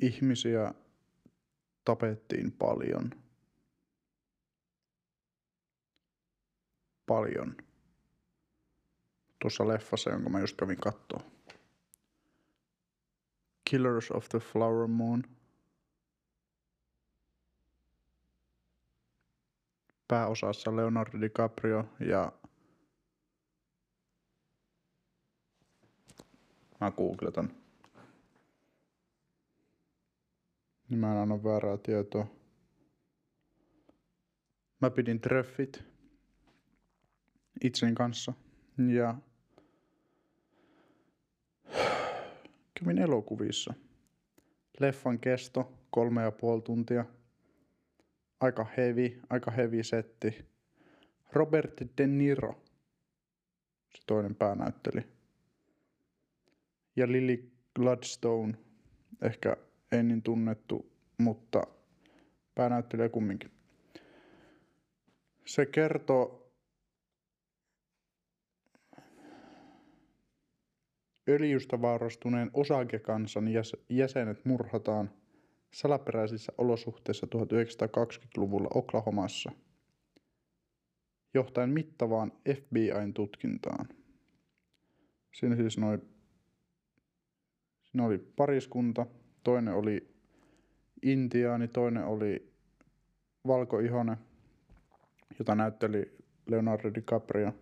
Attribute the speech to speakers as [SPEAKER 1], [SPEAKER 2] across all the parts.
[SPEAKER 1] ihmisiä tapettiin paljon. Paljon. Tuossa leffassa, jonka mä just kävin kattoo. Killers of the Flower Moon. Pääosassa Leonardo DiCaprio ja Mä googletan. Niin mä en anna väärää tietoa. Mä pidin treffit itseni kanssa ja kävin elokuvissa. Leffan kesto kolme ja puoli tuntia. Aika heavy, aika heavy setti. Robert De Niro, se toinen päänäytteli. Ja Lily Gladstone, ehkä ei niin tunnettu, mutta päänäyttelijä kumminkin. Se kertoo öljystä vaurastuneen osakekansan jäsenet murhataan salaperäisissä olosuhteissa 1920-luvulla Oklahomassa, johtaen mittavaan FBIn tutkintaan. Siinä siis noin, siinä oli pariskunta, toinen oli intiaani, toinen oli valkoihone, jota näytteli Leonardo DiCaprio.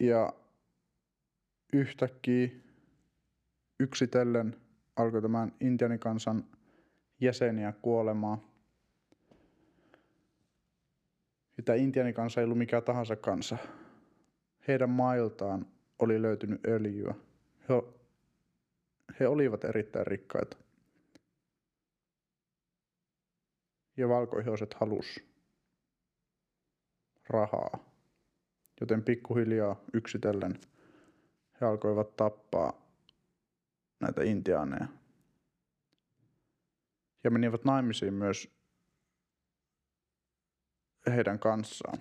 [SPEAKER 1] Ja yhtäkkiä yksitellen alkoi tämän intianikansan jäseniä kuolemaan. Ja tämä intianikansa ei ollut mikä tahansa kansa. Heidän mailtaan oli löytynyt öljyä. He he olivat erittäin rikkaita. Ja valkoihoiset halus rahaa. Joten pikkuhiljaa yksitellen he alkoivat tappaa näitä intiaaneja. Ja menivät naimisiin myös heidän kanssaan.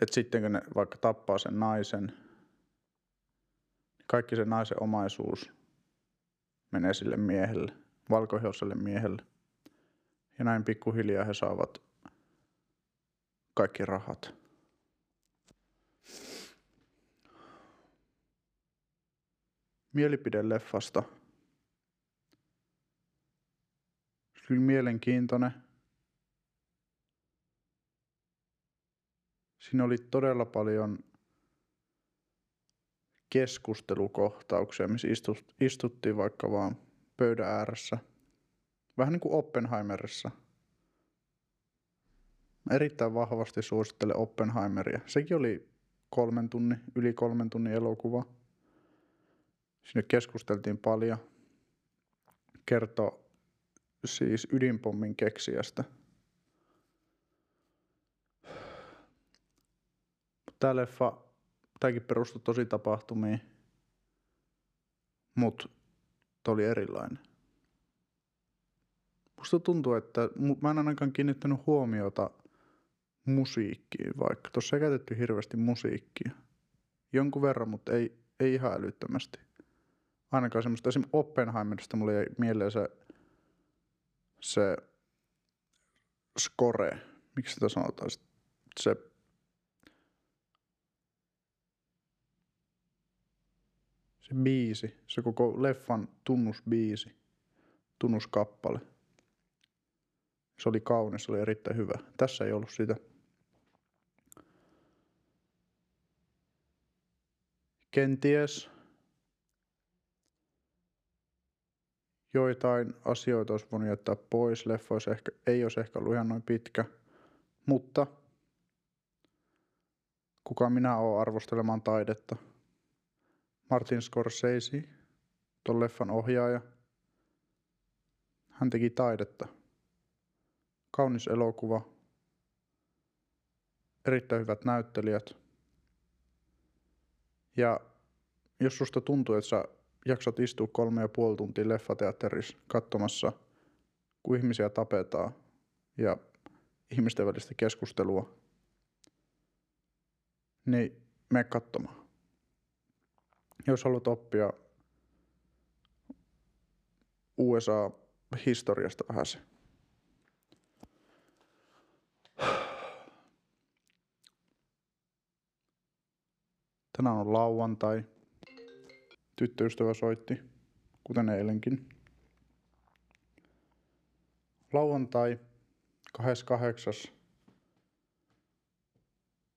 [SPEAKER 1] Et sitten kun ne vaikka tappaa sen naisen, kaikki se naisen omaisuus menee sille miehelle, valkoihoiselle miehelle. Ja näin pikkuhiljaa he saavat kaikki rahat. Mielipide leffasta. Oli mielenkiintoinen. Siinä oli todella paljon keskustelukohtauksia, missä istuttiin vaikka vaan pöydän ääressä. Vähän niin kuin Oppenheimerissa. Erittäin vahvasti suosittelen Oppenheimeria. Sekin oli kolmen tunnin, yli kolmen tunnin elokuva. Sinne keskusteltiin paljon. Kertoo siis ydinpommin keksijästä. Tämä leffa tämäkin perustui tosi tapahtumiin, mutta oli erilainen. Musta tuntuu, että mä en ainakaan kiinnittänyt huomiota musiikkiin, vaikka tuossa ei käytetty hirveästi musiikkia. Jonkun verran, mutta ei, ei ihan älyttömästi. Ainakaan semmoista, esimerkiksi Oppenheimerista mulle jäi mieleen se, se score, miksi sitä sanotaan, se se biisi, se koko leffan tunnusbiisi, tunnuskappale. Se oli kaunis, se oli erittäin hyvä. Tässä ei ollut sitä. Kenties joitain asioita olisi voinut jättää pois. Leffa olisi ehkä, ei olisi ehkä ollut ihan noin pitkä, mutta kuka minä olen arvostelemaan taidetta – Martin Scorsese, tuon leffan ohjaaja. Hän teki taidetta. Kaunis elokuva. Erittäin hyvät näyttelijät. Ja jos susta tuntuu, että sä jaksat istua kolme ja puoli tuntia leffateatterissa katsomassa, kun ihmisiä tapetaan ja ihmisten välistä keskustelua, niin me katsomaan jos haluat oppia USA-historiasta vähän se. Tänään on lauantai. Tyttöystävä soitti, kuten eilenkin. Lauantai 28.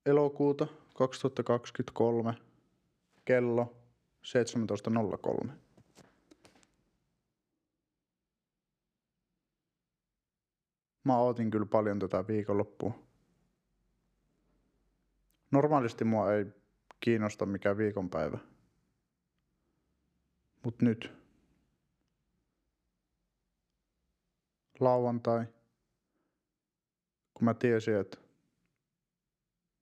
[SPEAKER 1] elokuuta 2023 kello 17.03. Mä ootin kyllä paljon tätä viikonloppua. Normaalisti mua ei kiinnosta mikä viikonpäivä. Mut nyt. Lauantai. Kun mä tiesin, että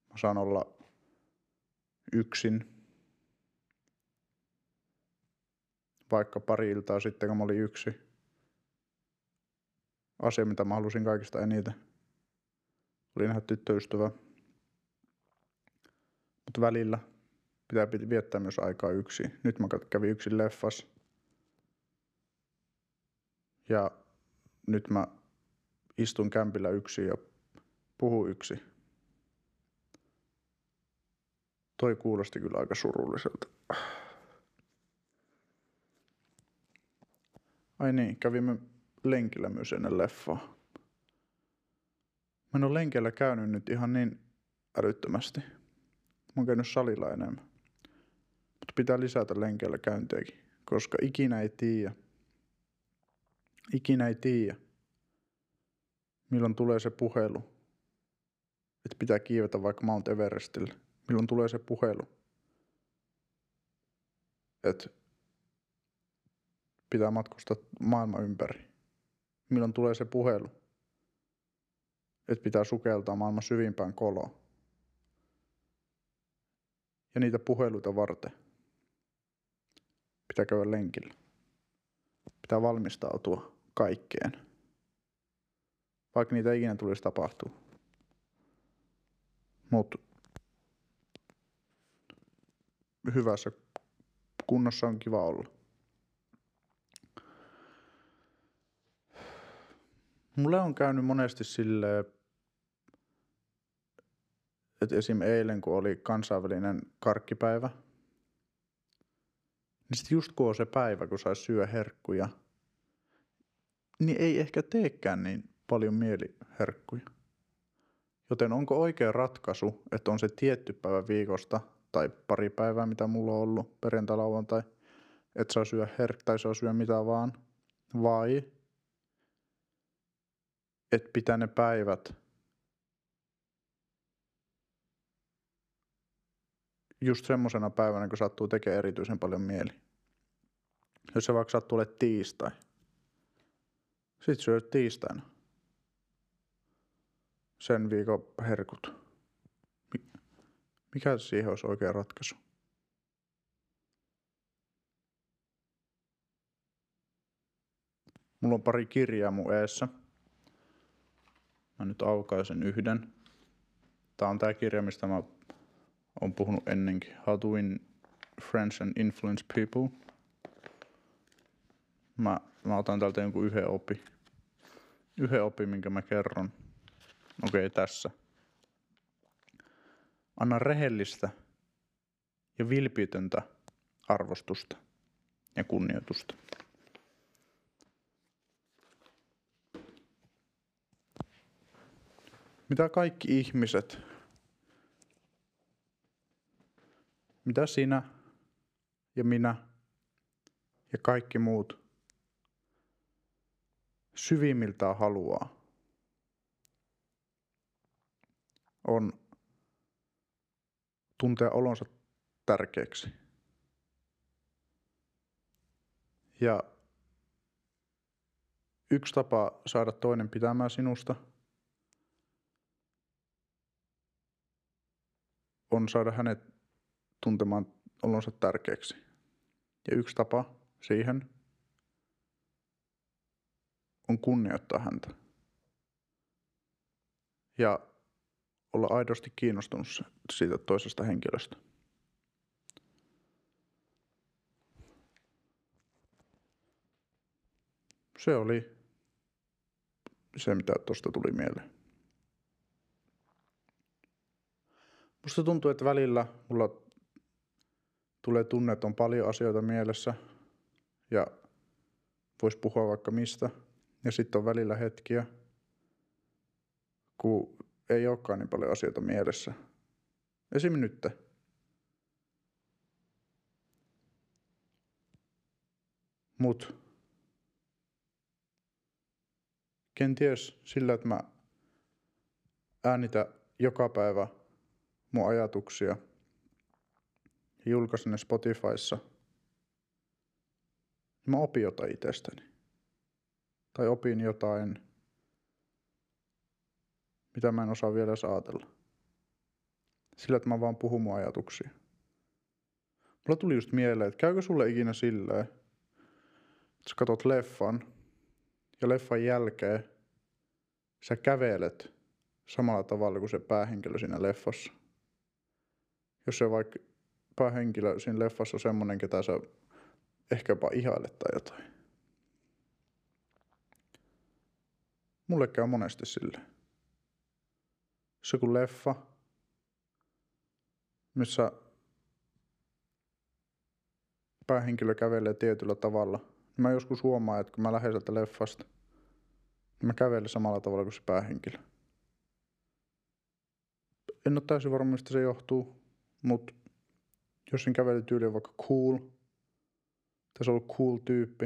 [SPEAKER 1] mä saan olla yksin. Vaikka pari iltaa sitten, kun mä olin yksi. Asia, mitä mä halusin kaikista eniten. Oli nähdä tyttöystävää. Mutta välillä pitää viettää myös aikaa yksi. Nyt mä kävin yksin leffas. Ja nyt mä istun kämpillä yksi ja puhun yksi. Toi kuulosti kyllä aika surulliselta. Ai niin, kävimme lenkillä myös ennen leffaa. Mä en ole lenkillä käynyt nyt ihan niin älyttömästi. Mä oon käynyt salilla enemmän. Mutta pitää lisätä lenkeillä käyntejäkin, koska ikinä ei tiedä. Ikinä ei tiedä, milloin tulee se puhelu, että pitää kiivetä vaikka Mount Everestille. Milloin tulee se puhelu, että pitää matkustaa maailman ympäri. Milloin tulee se puhelu, että pitää sukeltaa maailman syvimpään koloon ja niitä puheluita varten pitää käydä lenkillä. Pitää valmistautua kaikkeen. Vaikka niitä ikinä tulisi tapahtua. Mutta hyvässä kunnossa on kiva olla. Mulle on käynyt monesti silleen, että esim. eilen, kun oli kansainvälinen karkkipäivä, niin sitten just kun on se päivä, kun saisi syö herkkuja, niin ei ehkä teekään niin paljon mieliherkkuja. Joten onko oikea ratkaisu, että on se tietty päivä viikosta tai pari päivää, mitä mulla on ollut perjantai, lauantai, että saa syödä herk tai saa syödä mitä vaan, vai että pitää ne päivät just semmoisena päivänä, kun sattuu tekemään erityisen paljon mieli. Jos se vaikka sattuu olemaan tiistai. Sitten syöt tiistaina. Sen viikon herkut. Mikä siihen olisi oikea ratkaisu? Mulla on pari kirjaa mun eessä. Mä nyt aukaisen yhden. Tää on tää kirja, mistä mä on puhunut ennenkin. How to win friends and influence people. Mä, mä otan täältä jonkun yhden opi. Yhden opi, minkä mä kerron. Okei, okay, tässä. Anna rehellistä ja vilpitöntä arvostusta ja kunnioitusta. Mitä kaikki ihmiset mitä sinä ja minä ja kaikki muut syvimmiltään haluaa, on tuntea olonsa tärkeäksi. Ja yksi tapa saada toinen pitämään sinusta on saada hänet tuntemaan olonsa tärkeäksi. Ja yksi tapa siihen on kunnioittaa häntä. Ja olla aidosti kiinnostunut siitä toisesta henkilöstä. se oli se, mitä tuosta tuli mieleen. Musta tuntuu, että välillä mulla tulee tunne, että on paljon asioita mielessä ja voisi puhua vaikka mistä. Ja sitten on välillä hetkiä, kun ei olekaan niin paljon asioita mielessä. Esim. nyt. Mut kenties sillä, että mä äänitä joka päivä mun ajatuksia ja julkaisen ne Spotifyssa, mä opin jotain itsestäni. Tai opin jotain, mitä mä en osaa vielä saatella. Sillä, että mä vaan puhun mun ajatuksia. Mulla tuli just mieleen, että käykö sulle ikinä silleen, että sä katot leffan ja leffan jälkeen sä kävelet samalla tavalla kuin se päähenkilö siinä leffassa. Jos se vaikka päähenkilö siinä leffassa on semmonen, ketä sä ehkä jopa ihailet tai jotain. Mulle käy monesti sille. Se kun leffa, missä päähenkilö kävelee tietyllä tavalla. Niin mä joskus huomaan, että kun mä lähden sieltä leffasta, niin mä kävelen samalla tavalla kuin se päähenkilö. En ole täysin varma, mistä se johtuu, mutta jos sen kävelytyyli on vaikka cool, tai se on ollut cool tyyppi,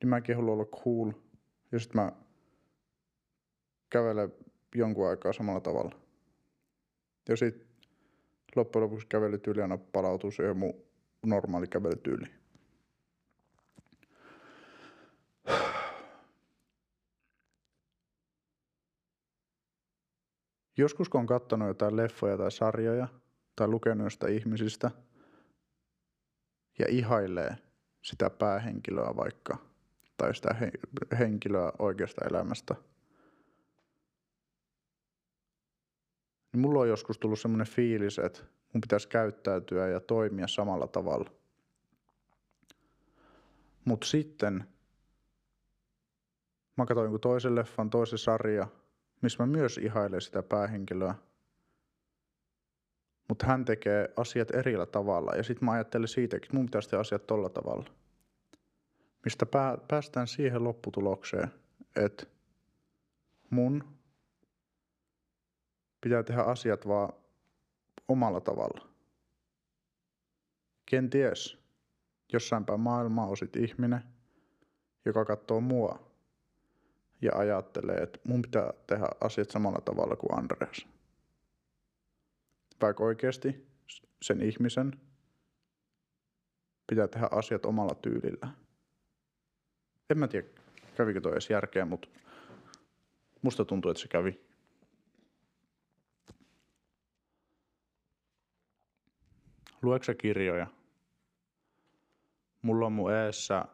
[SPEAKER 1] niin mäkin haluan olla cool. Ja sitten mä kävelen jonkun aikaa samalla tavalla. Ja sitten loppujen lopuksi kävelytyyli aina palautuu siihen mun normaali kävelytyyli. Joskus kun on katsonut jotain leffoja tai sarjoja tai lukenut jostain ihmisistä ja ihailee sitä päähenkilöä vaikka tai sitä he- henkilöä oikeasta elämästä, niin mulla on joskus tullut semmoinen fiilis, että mun pitäisi käyttäytyä ja toimia samalla tavalla. Mutta sitten mä katsoin toisen leffan, toisen sarja, missä mä myös ihailen sitä päähenkilöä. Mutta hän tekee asiat erillä tavalla ja sitten mä ajattelen siitäkin, että mun pitäisi tehdä asiat tolla tavalla. Mistä pää, päästään siihen lopputulokseen, että mun pitää tehdä asiat vaan omalla tavalla. Kenties jossain päin maailmaa on sit ihminen, joka katsoo mua ja ajattelee, että mun pitää tehdä asiat samalla tavalla kuin Andreas. Vaikka oikeasti sen ihmisen pitää tehdä asiat omalla tyylillä. En mä tiedä, kävikö toi edes järkeä, mutta musta tuntuu, että se kävi. Lueksä kirjoja? Mulla on mun eessä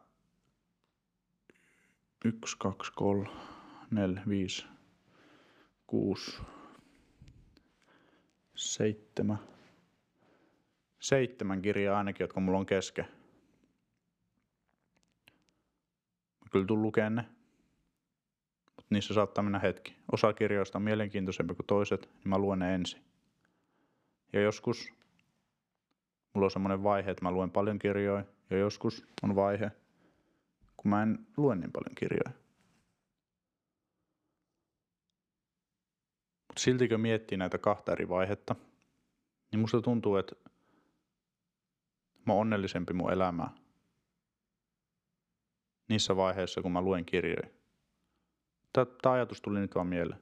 [SPEAKER 1] yksi, kaksi, kolme, neljä, viisi, kuusi, seitsemän. Seitsemän kirjaa ainakin, jotka mulla on kesken. Mä kyllä tulen lukemaan ne. Mutta niissä saattaa mennä hetki. Osa kirjoista on mielenkiintoisempi kuin toiset, niin mä luen ne ensin. Ja joskus mulla on semmoinen vaihe, että mä luen paljon kirjoja. Ja joskus on vaihe, kun mä en lue niin paljon kirjoja. Mutta silti kun miettii näitä kahta eri vaihetta, niin musta tuntuu, että mä oon onnellisempi mun elämää niissä vaiheissa, kun mä luen kirjoja. Tämä ajatus tuli nyt vaan mieleen.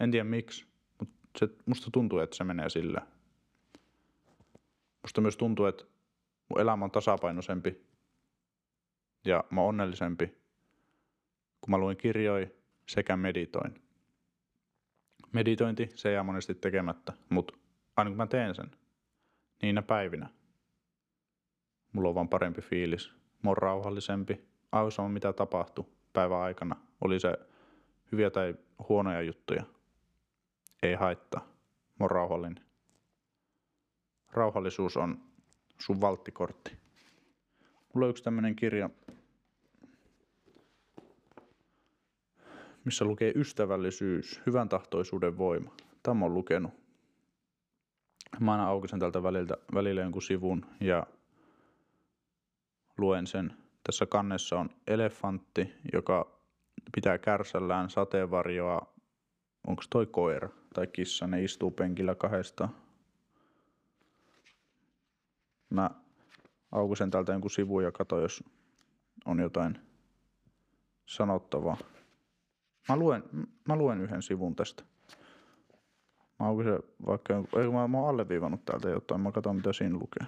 [SPEAKER 1] En tiedä miksi, mutta se, musta tuntuu, että se menee sillä. Musta myös tuntuu, että mun elämä on tasapainoisempi ja mä oon onnellisempi, kun mä luen kirjoja sekä meditoin. Meditointi, se jää monesti tekemättä, mutta aina kun mä teen sen, niinä päivinä, mulla on vaan parempi fiilis. Mä oon rauhallisempi, aivan sama mitä tapahtui päivän aikana. Oli se hyviä tai huonoja juttuja. Ei haittaa. Mä oon rauhallinen. Rauhallisuus on sun valttikortti. Mulla on yksi tämmönen kirja, missä lukee ystävällisyys, hyvän tahtoisuuden voima. Tämä on lukenut. Mä aina aukisen tältä väliltä, välillä jonkun sivun ja luen sen. Tässä kannessa on elefantti, joka pitää kärsällään sateenvarjoa. Onko toi koira tai kissa? Ne istuu penkillä kahdesta. Mä aukusen täältä jonkun sivun ja kato, jos on jotain sanottavaa. Mä luen, mä luen yhden sivun tästä. Mä aukusen vaikka, ei mä, mä oon alleviivannut täältä jotain, mä katson mitä siinä lukee.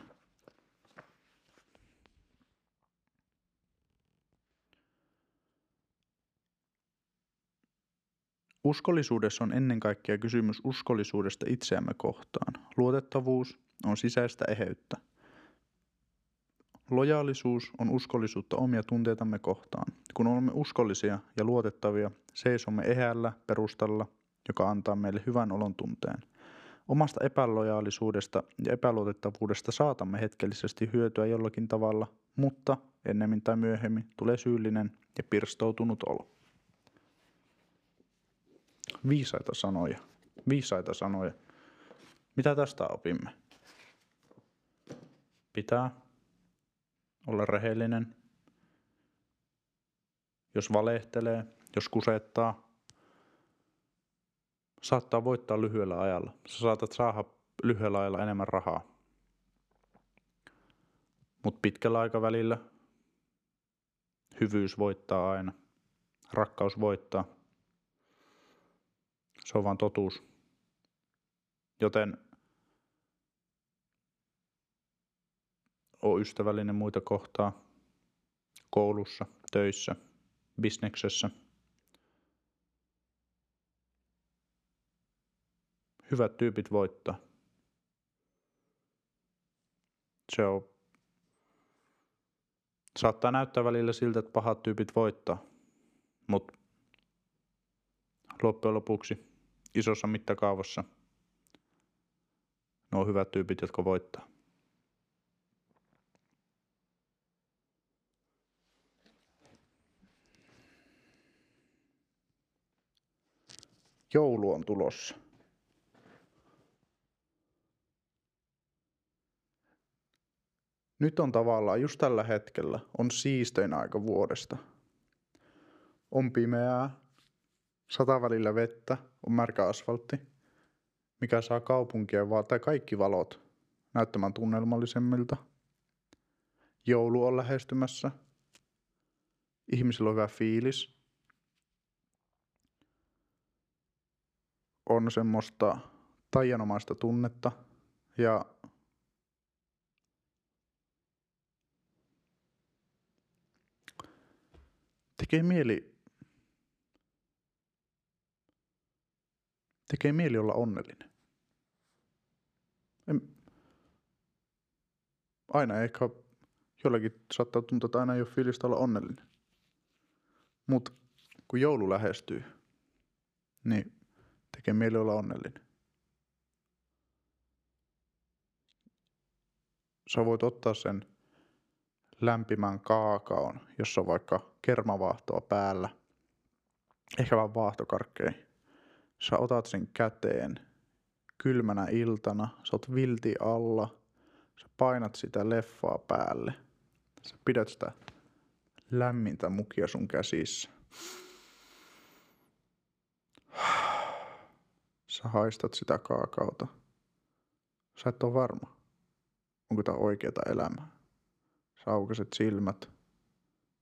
[SPEAKER 1] Uskollisuudessa on ennen kaikkea kysymys uskollisuudesta itseämme kohtaan. Luotettavuus on sisäistä eheyttä. Lojaalisuus on uskollisuutta omia tunteitamme kohtaan. Kun olemme uskollisia ja luotettavia, seisomme ehällä perustalla, joka antaa meille hyvän olon tunteen. Omasta epälojaalisuudesta ja epäluotettavuudesta saatamme hetkellisesti hyötyä jollakin tavalla, mutta ennemmin tai myöhemmin tulee syyllinen ja pirstoutunut olo. Viisaita sanoja. Viisaita sanoja. Mitä tästä opimme? Pitää olla rehellinen. Jos valehtelee, jos kusettaa, saattaa voittaa lyhyellä ajalla. Sä saatat saada lyhyellä ajalla enemmän rahaa. Mutta pitkällä aikavälillä hyvyys voittaa aina. Rakkaus voittaa. Se on vaan totuus. Joten oo ystävällinen muita kohtaa koulussa, töissä, bisneksessä. Hyvät tyypit voittaa. Se on Saattaa näyttää välillä siltä, että pahat tyypit voittaa, mutta loppujen lopuksi isossa mittakaavassa ne on hyvät tyypit, jotka voittaa. Joulu on tulossa. Nyt on tavallaan, just tällä hetkellä, on siistein aika vuodesta. On pimeää, sata välillä vettä, on märkä asfaltti, mikä saa kaupunkia vaan, tai kaikki valot näyttämään tunnelmallisemmilta. Joulu on lähestymässä. Ihmisillä on hyvä fiilis. On semmoista taianomaista tunnetta ja tekee mieli tekee mieli olla onnellinen. En, aina ehkä jollakin saattaa tuntua, että aina ei ole fiilistä olla onnellinen. Mutta kun joulu lähestyy, niin tekee mieli olla onnellinen. Sä voit ottaa sen lämpimän kaakaon, jossa on vaikka kermavaahtoa päällä, ehkä vaan vaahtokarkkeja. Sä otat sen käteen kylmänä iltana, sä oot vilti alla, sä painat sitä leffaa päälle. Sä pidät sitä lämmintä mukia sun käsissä. Sä haistat sitä kaakaota. Sä et ole varma, onko tämä oikeata elämää. Sä aukaset silmät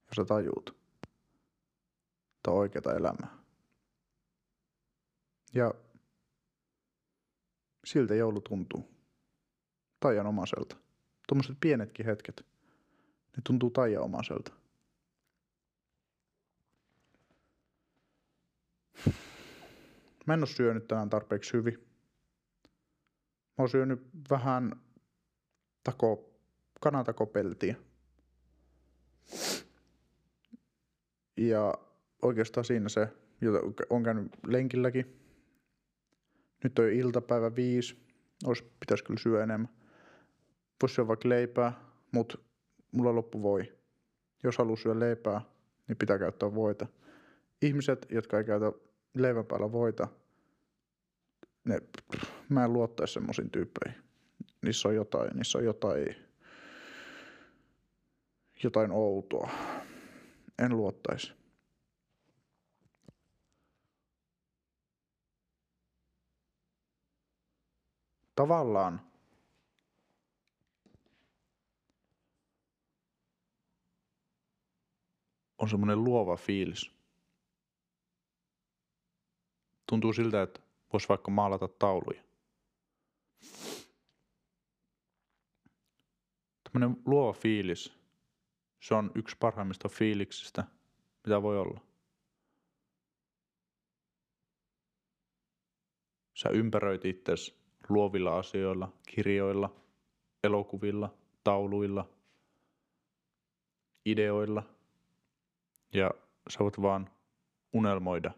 [SPEAKER 1] ja sä tajuut, että on oikeata elämää. Ja siltä joulu tuntuu. Taianomaiselta. Tuommoiset pienetkin hetket, ne tuntuu taianomaiselta. Mä en oo syönyt tänään tarpeeksi hyvin. Mä oon syönyt vähän tako, kanatakopeltia. Ja oikeastaan siinä se, jota on käynyt lenkilläkin. Nyt on iltapäivä viisi. Ois, pitäisi kyllä syödä enemmän. Voisi syödä vaikka leipää, mutta mulla loppu voi. Jos haluaa syödä leipää, niin pitää käyttää voita. ihmiset, jotka ei käytä leivän päällä voita, ne, mä en luottaisi semmoisiin tyyppeihin. Niissä on jotain, niissä on jotain, jotain outoa. En luottaisi. Tavallaan on semmoinen luova fiilis. Tuntuu siltä, että voisi vaikka maalata tauluja. Tämmöinen luova fiilis, se on yksi parhaimmista fiiliksistä, mitä voi olla. Sä ympäröit itsesi luovilla asioilla, kirjoilla, elokuvilla, tauluilla, ideoilla – ja sä voit vaan unelmoida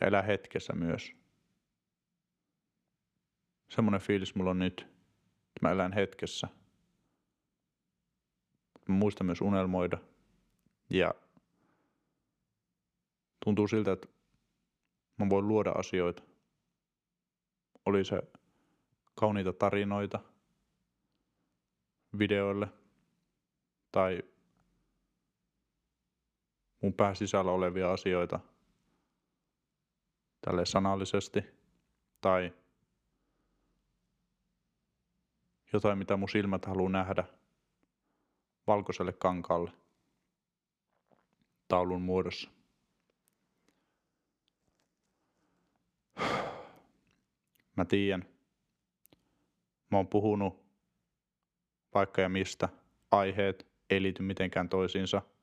[SPEAKER 1] ja elää hetkessä myös. Semmoinen fiilis mulla on nyt, että mä elän hetkessä. Mä muistan myös unelmoida ja tuntuu siltä, että mä voin luoda asioita. Oli se kauniita tarinoita videoille tai mun pääsisällä olevia asioita tälle sanallisesti tai jotain, mitä mun silmät haluaa nähdä valkoiselle kankaalle taulun muodossa. Mä tiedän. Mä oon puhunut vaikka ja mistä. Aiheet ei liity mitenkään toisiinsa –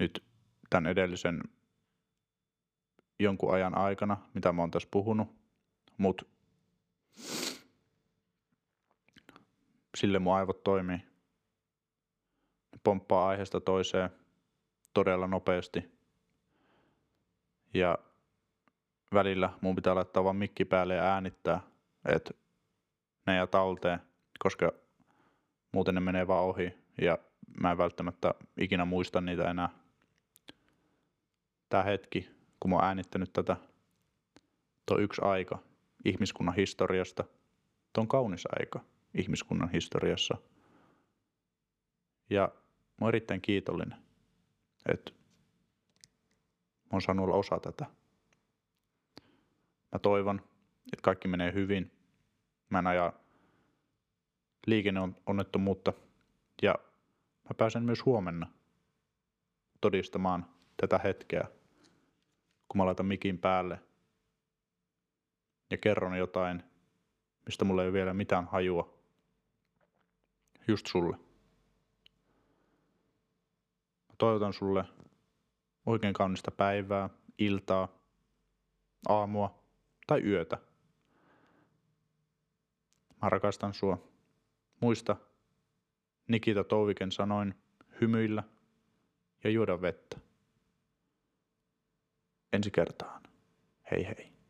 [SPEAKER 1] nyt tämän edellisen jonkun ajan aikana, mitä mä oon tässä puhunut, mutta sille mun aivot toimii. Ne pomppaa aiheesta toiseen todella nopeasti. Ja välillä mun pitää laittaa vaan mikki päälle ja äänittää, että ne ja talteen, koska muuten ne menee vaan ohi ja mä en välttämättä ikinä muista niitä enää tämä hetki, kun mä oon äänittänyt tätä, tuo yksi aika ihmiskunnan historiasta. Tuo on kaunis aika ihmiskunnan historiassa. Ja mä oon erittäin kiitollinen, että mä oon saanut olla osa tätä. Mä toivon, että kaikki menee hyvin. Mä en aja liikenneonnettomuutta ja mä pääsen myös huomenna todistamaan tätä hetkeä kun mä laitan mikin päälle ja kerron jotain, mistä mulla ei ole vielä mitään hajua. Just sulle. Mä toivotan sulle oikein kaunista päivää, iltaa, aamua tai yötä. Mä rakastan sua. Muista Nikita Touviken sanoin hymyillä ja juoda vettä ensi kertaan. Hei hei.